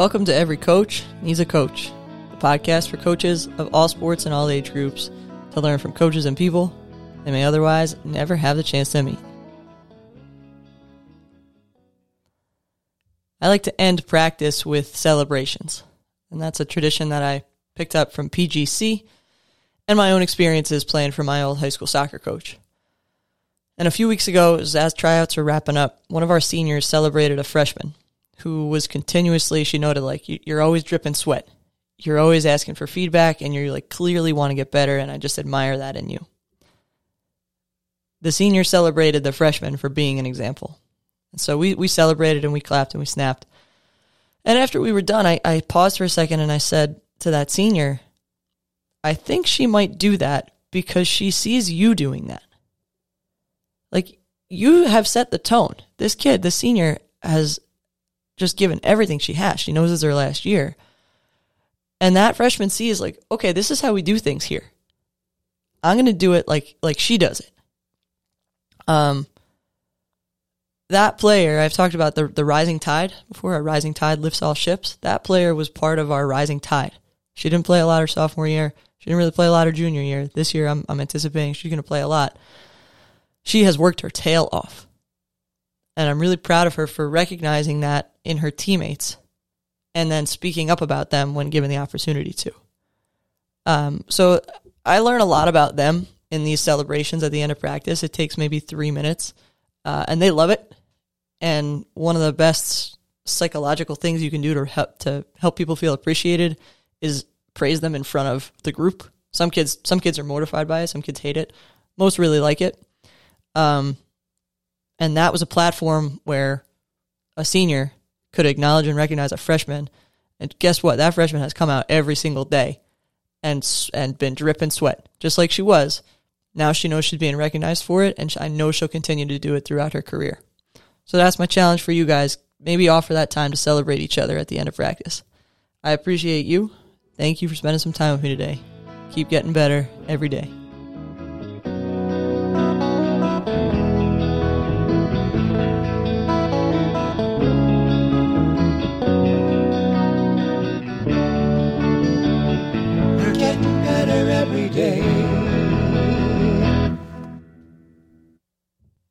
Welcome to Every Coach Needs a Coach, the podcast for coaches of all sports and all age groups to learn from coaches and people they may otherwise never have the chance to meet. I like to end practice with celebrations, and that's a tradition that I picked up from PGC and my own experiences playing for my old high school soccer coach. And a few weeks ago, as tryouts were wrapping up, one of our seniors celebrated a freshman who was continuously, she noted, like, you're always dripping sweat. You're always asking for feedback and you're like clearly want to get better. And I just admire that in you. The senior celebrated the freshman for being an example. And so we, we celebrated and we clapped and we snapped. And after we were done, I, I paused for a second and I said to that senior, I think she might do that because she sees you doing that. Like, you have set the tone. This kid, the senior, has just given everything she has. She knows it's her last year. And that freshman sees like, okay, this is how we do things here. I'm going to do it like like she does it. Um that player, I've talked about the the rising tide before, a rising tide lifts all ships. That player was part of our rising tide. She didn't play a lot her sophomore year. She didn't really play a lot her junior year. This year I'm I'm anticipating she's going to play a lot. She has worked her tail off. And I'm really proud of her for recognizing that in her teammates and then speaking up about them when given the opportunity to. Um, so I learn a lot about them in these celebrations at the end of practice. It takes maybe three minutes, uh, and they love it. And one of the best psychological things you can do to help to help people feel appreciated is praise them in front of the group. Some kids, some kids are mortified by it. Some kids hate it. Most really like it. Um, and that was a platform where a senior could acknowledge and recognize a freshman. And guess what? That freshman has come out every single day and and been dripping sweat, just like she was. Now she knows she's being recognized for it, and I know she'll continue to do it throughout her career. So that's my challenge for you guys. Maybe offer that time to celebrate each other at the end of practice. I appreciate you. Thank you for spending some time with me today. Keep getting better every day.